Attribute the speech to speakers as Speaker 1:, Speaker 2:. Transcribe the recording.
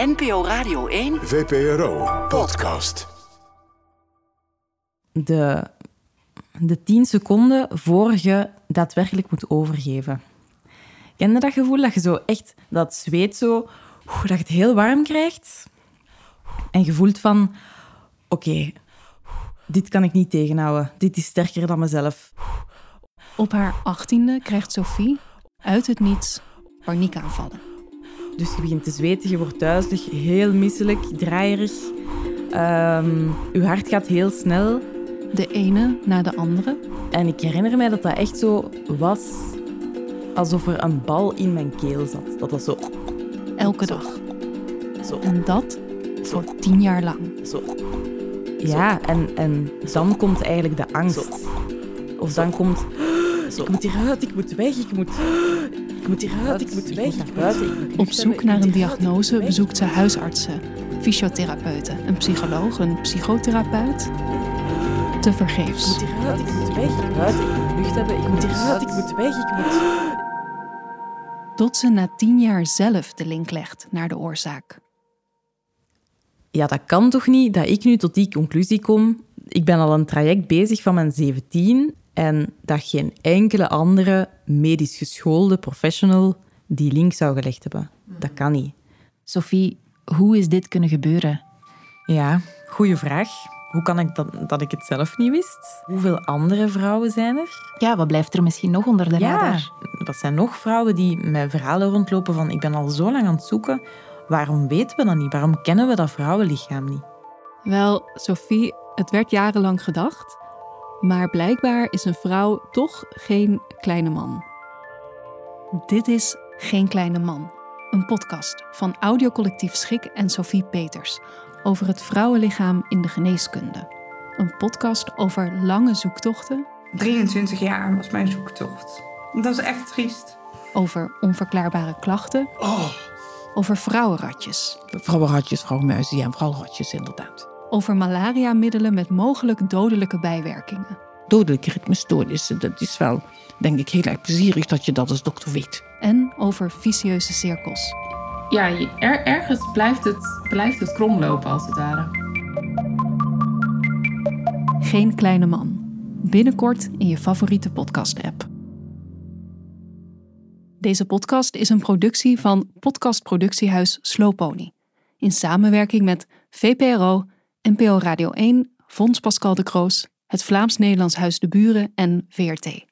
Speaker 1: NPO Radio 1.
Speaker 2: VPRO podcast.
Speaker 3: de, de 10 seconden voor je daadwerkelijk moet overgeven. Ken je dat gevoel dat je zo echt dat zweet zo, dat je het heel warm krijgt? En je voelt van, oké, dit kan ik niet tegenhouden. Dit is sterker dan mezelf.
Speaker 4: Op haar achttiende krijgt Sophie uit het niets paniekaanvallen.
Speaker 3: Dus je begint te zweten, je wordt duizelig, heel misselijk, draaierig. Ehm, je hart gaat heel snel.
Speaker 4: De ene na de andere.
Speaker 3: En ik herinner mij dat dat echt zo was alsof er een bal in mijn keel zat. Dat was zo...
Speaker 4: Elke dag.
Speaker 3: Zo.
Speaker 4: En dat voor tien jaar lang.
Speaker 3: Zo. Ja, en, en dan komt eigenlijk de angst. Of dan komt... Ik moet hieruit, ik moet weg, ik moet... Ik moet hieruit, ik moet weg, ik moet buiten. ik moet
Speaker 4: Op zoek
Speaker 3: ik
Speaker 4: naar een
Speaker 3: ik
Speaker 4: diagnose bezoekt ze huisartsen, fysiotherapeuten, een psycholoog, een psychotherapeut. Te
Speaker 3: Ik
Speaker 4: vergeefs.
Speaker 3: moet hieruit, ik moet weg, ik moet buiten, ik moet lucht hebben, ik moet hieruit, ik moet weg, ik moet...
Speaker 4: Tot ze na tien jaar zelf de link legt naar de oorzaak.
Speaker 3: Ja, dat kan toch niet dat ik nu tot die conclusie kom. Ik ben al een traject bezig van mijn 17 en dat geen enkele andere medisch geschoolde professional die link zou gelegd hebben. Dat kan niet.
Speaker 5: Sophie, hoe is dit kunnen gebeuren?
Speaker 3: Ja, goede vraag. Hoe kan ik dat, dat ik het zelf niet wist? Hoeveel andere vrouwen zijn er?
Speaker 5: Ja, wat blijft er misschien nog onder de radar?
Speaker 3: wat zijn nog vrouwen die met verhalen rondlopen van ik ben al zo lang aan het zoeken. Waarom weten we dat niet? Waarom kennen we dat vrouwenlichaam niet?
Speaker 4: Wel, Sophie, het werd jarenlang gedacht. Maar blijkbaar is een vrouw toch geen kleine man. Dit is Geen Kleine Man, een podcast van audiocollectief Schik en Sophie Peters over het vrouwenlichaam in de geneeskunde. Een podcast over lange zoektochten,
Speaker 6: 23 jaar was mijn zoektocht. Dat is echt triest.
Speaker 4: over onverklaarbare klachten, over vrouwenratjes,
Speaker 7: Vrouwenratjes, vrouwenmuizen, ja, vrouwenratjes inderdaad.
Speaker 4: Over malaria-middelen met mogelijk dodelijke bijwerkingen.
Speaker 7: Dodelijke ritmestoornissen, dat is wel, denk ik, heel erg plezierig dat je dat als dokter weet.
Speaker 4: En over vicieuze cirkels.
Speaker 8: ja, er, ergens blijft het, blijft het kromlopen als het ware.
Speaker 4: Geen kleine man. Binnenkort in je favoriete podcast-app. Deze podcast is een productie van podcastproductiehuis Slowpony. In samenwerking met VPRO, NPO Radio 1, Fonds Pascal de Kroos, het Vlaams-Nederlands Huis de Buren en VRT.